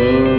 Oh.